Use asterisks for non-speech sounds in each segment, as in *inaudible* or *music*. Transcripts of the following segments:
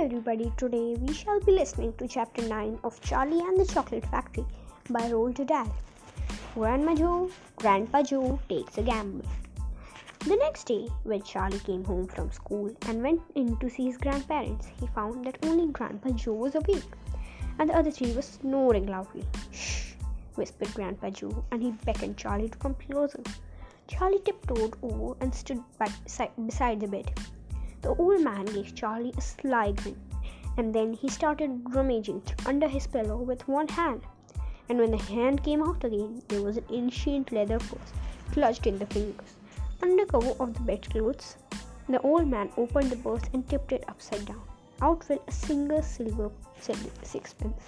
everybody, today we shall be listening to chapter 9 of Charlie and the Chocolate Factory by Roald Dahl. Grandma Joe, Grandpa Joe takes a gamble. The next day, when Charlie came home from school and went in to see his grandparents, he found that only Grandpa Joe was awake and the other three were snoring loudly. Shh, whispered Grandpa Joe, and he beckoned Charlie to come closer. Charlie tiptoed over and stood by, beside the bed. The old man gave Charlie a sly grin, and then he started rummaging under his pillow with one hand. And when the hand came out again, there was an ancient leather purse clutched in the fingers. Under cover of the bedclothes, the old man opened the purse and tipped it upside down. Out fell a single silver sixpence.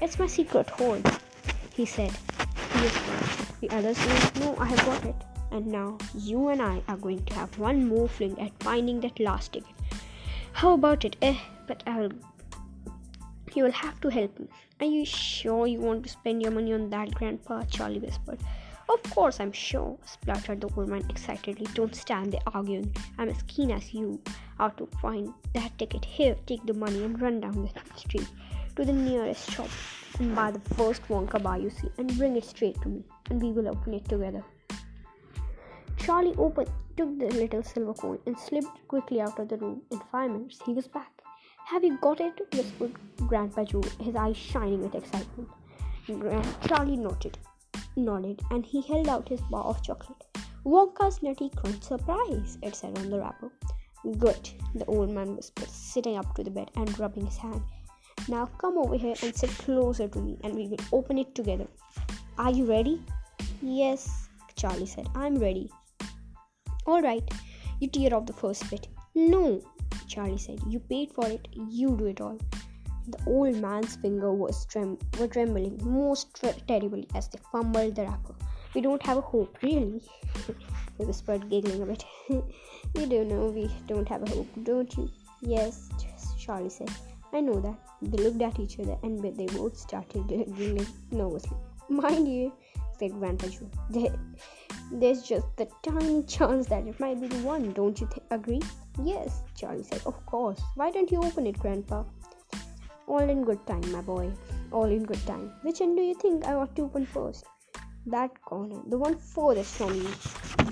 It's my secret hoard, he said. Yes, the others said, No, I have got it. And now you and I are going to have one more fling at finding that last ticket. How about it? Eh, but I'll. You will have to help me. Are you sure you want to spend your money on that, Grandpa? Charlie whispered. Of course, I'm sure, spluttered the old man excitedly. Don't stand there arguing. I'm as keen as you are to find that ticket. Here, take the money and run down the street to the nearest shop and buy the first Wonka bar you see and bring it straight to me, and we will open it together. Charlie opened, took the little silver coin, and slipped quickly out of the room. In five minutes, he was back. Have you got it? whispered Grandpa Joe, his eyes shining with excitement. Grand- Charlie nodded, nodded, and he held out his bar of chocolate. Wonka's Nutty Crunch Surprise, it said on the wrapper. Good, the old man whispered, sitting up to the bed and rubbing his hand. Now come over here and sit closer to me, and we will open it together. Are you ready? Yes, Charlie said. I'm ready. All right, you tear off the first bit. No, Charlie said. You paid for it. You do it all. The old man's finger was trem- were trembling most tre- terribly as they fumbled the wrapper. We don't have a hope, really, *laughs* he whispered, giggling a bit. *laughs* you do know we don't have a hope, don't you? Yes, Charlie said. I know that. They looked at each other and they both started *laughs* giggling nervously. Mind you, said Grandpa Joe, there's just the tiny chance that it might be the one. Don't you th- agree? Yes, Charlie said. Of course. Why don't you open it, Grandpa? All in good time, my boy. All in good time. Which end do you think I ought to open first? That corner, the one furthest from you.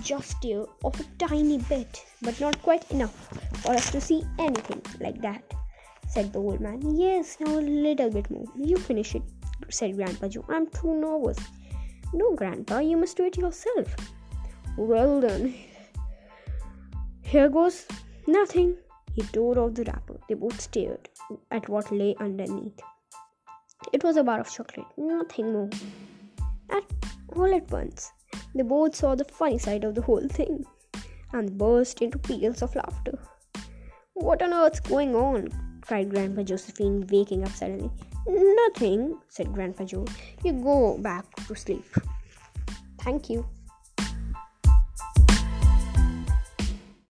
Just here, of a tiny bit, but not quite enough for us to see anything like that, said the old man. Yes, now a little bit more. You finish it, said Grandpa Joe. I'm too nervous. No, Grandpa, you must do it yourself. Well then, here goes nothing. He tore off the wrapper. They both stared at what lay underneath. It was a bar of chocolate, nothing more. At all at once, they both saw the funny side of the whole thing and burst into peals of laughter. What on earth's going on? cried Grandpa Josephine, waking up suddenly. Nothing, said Grandpa Joe. You go back to sleep. Thank you.